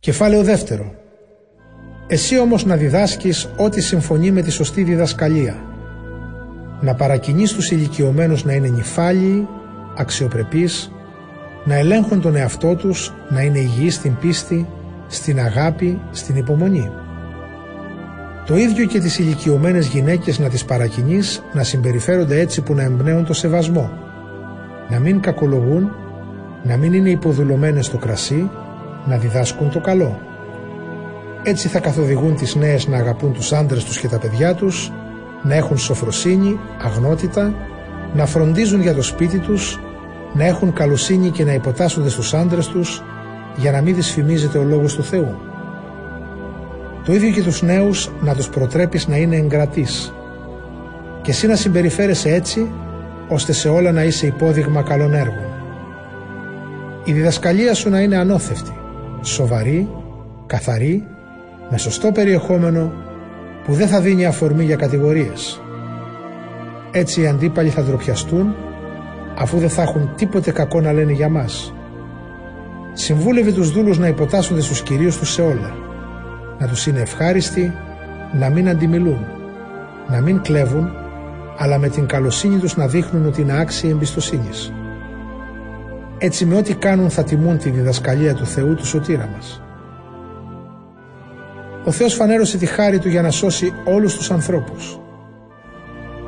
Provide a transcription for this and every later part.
Κεφάλαιο δεύτερο. Εσύ όμως να διδάσκεις ό,τι συμφωνεί με τη σωστή διδασκαλία. Να παρακινείς τους ηλικιωμένους να είναι νυφάλιοι, αξιοπρεπείς, να ελέγχουν τον εαυτό τους, να είναι υγιείς στην πίστη, στην αγάπη, στην υπομονή. Το ίδιο και τις ηλικιωμένες γυναίκες να τις παρακινείς να συμπεριφέρονται έτσι που να εμπνέουν το σεβασμό. Να μην κακολογούν, να μην είναι υποδουλωμένες στο κρασί, να διδάσκουν το καλό. Έτσι θα καθοδηγούν τις νέες να αγαπούν τους άντρες τους και τα παιδιά τους, να έχουν σοφροσύνη, αγνότητα, να φροντίζουν για το σπίτι τους, να έχουν καλοσύνη και να υποτάσσονται στους άντρες τους για να μην δυσφημίζεται ο λόγος του Θεού. Το ίδιο και τους νέους να τους προτρέπεις να είναι εγκρατείς και εσύ να συμπεριφέρεσαι έτσι ώστε σε όλα να είσαι υπόδειγμα καλών έργων. Η διδασκαλία σου να είναι ανώθευτη, σοβαρή, καθαρή, με σωστό περιεχόμενο που δεν θα δίνει αφορμή για κατηγορίες. Έτσι οι αντίπαλοι θα ντροπιαστούν αφού δεν θα έχουν τίποτε κακό να λένε για μας. Συμβούλευε τους δούλους να υποτάσσονται στους κυρίους τους σε όλα. Να τους είναι ευχάριστοι, να μην αντιμιλούν, να μην κλέβουν, αλλά με την καλοσύνη τους να δείχνουν ότι είναι άξιοι εμπιστοσύνης. Έτσι με ό,τι κάνουν θα τιμούν τη διδασκαλία του Θεού του σωτήρα μας. Ο Θεός φανέρωσε τη χάρη Του για να σώσει όλους τους ανθρώπους.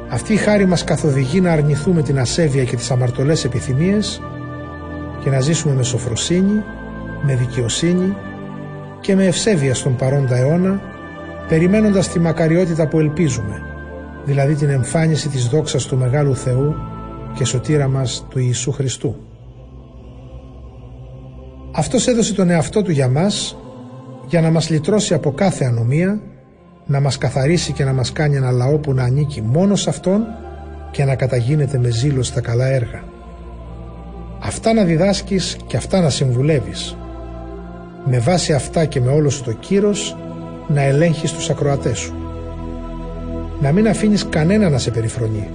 Αυτή η χάρη μας καθοδηγεί να αρνηθούμε την ασέβεια και τις αμαρτωλές επιθυμίες και να ζήσουμε με σοφροσύνη, με δικαιοσύνη και με ευσέβεια στον παρόντα αιώνα, περιμένοντας τη μακαριότητα που ελπίζουμε, δηλαδή την εμφάνιση της δόξας του Μεγάλου Θεού και σωτήρα μας του Ιησού Χριστού. Αυτός έδωσε τον εαυτό Του για μας για να μας λυτρώσει από κάθε ανομία, να μας καθαρίσει και να μας κάνει ένα λαό που να ανήκει μόνο σε Αυτόν και να καταγίνεται με ζήλο στα καλά έργα. Αυτά να διδάσκεις και αυτά να συμβουλεύεις. Με βάση αυτά και με όλος σου το κύρος να ελέγχεις τους ακροατές σου. Να μην αφήνεις κανένα να σε περιφρονεί.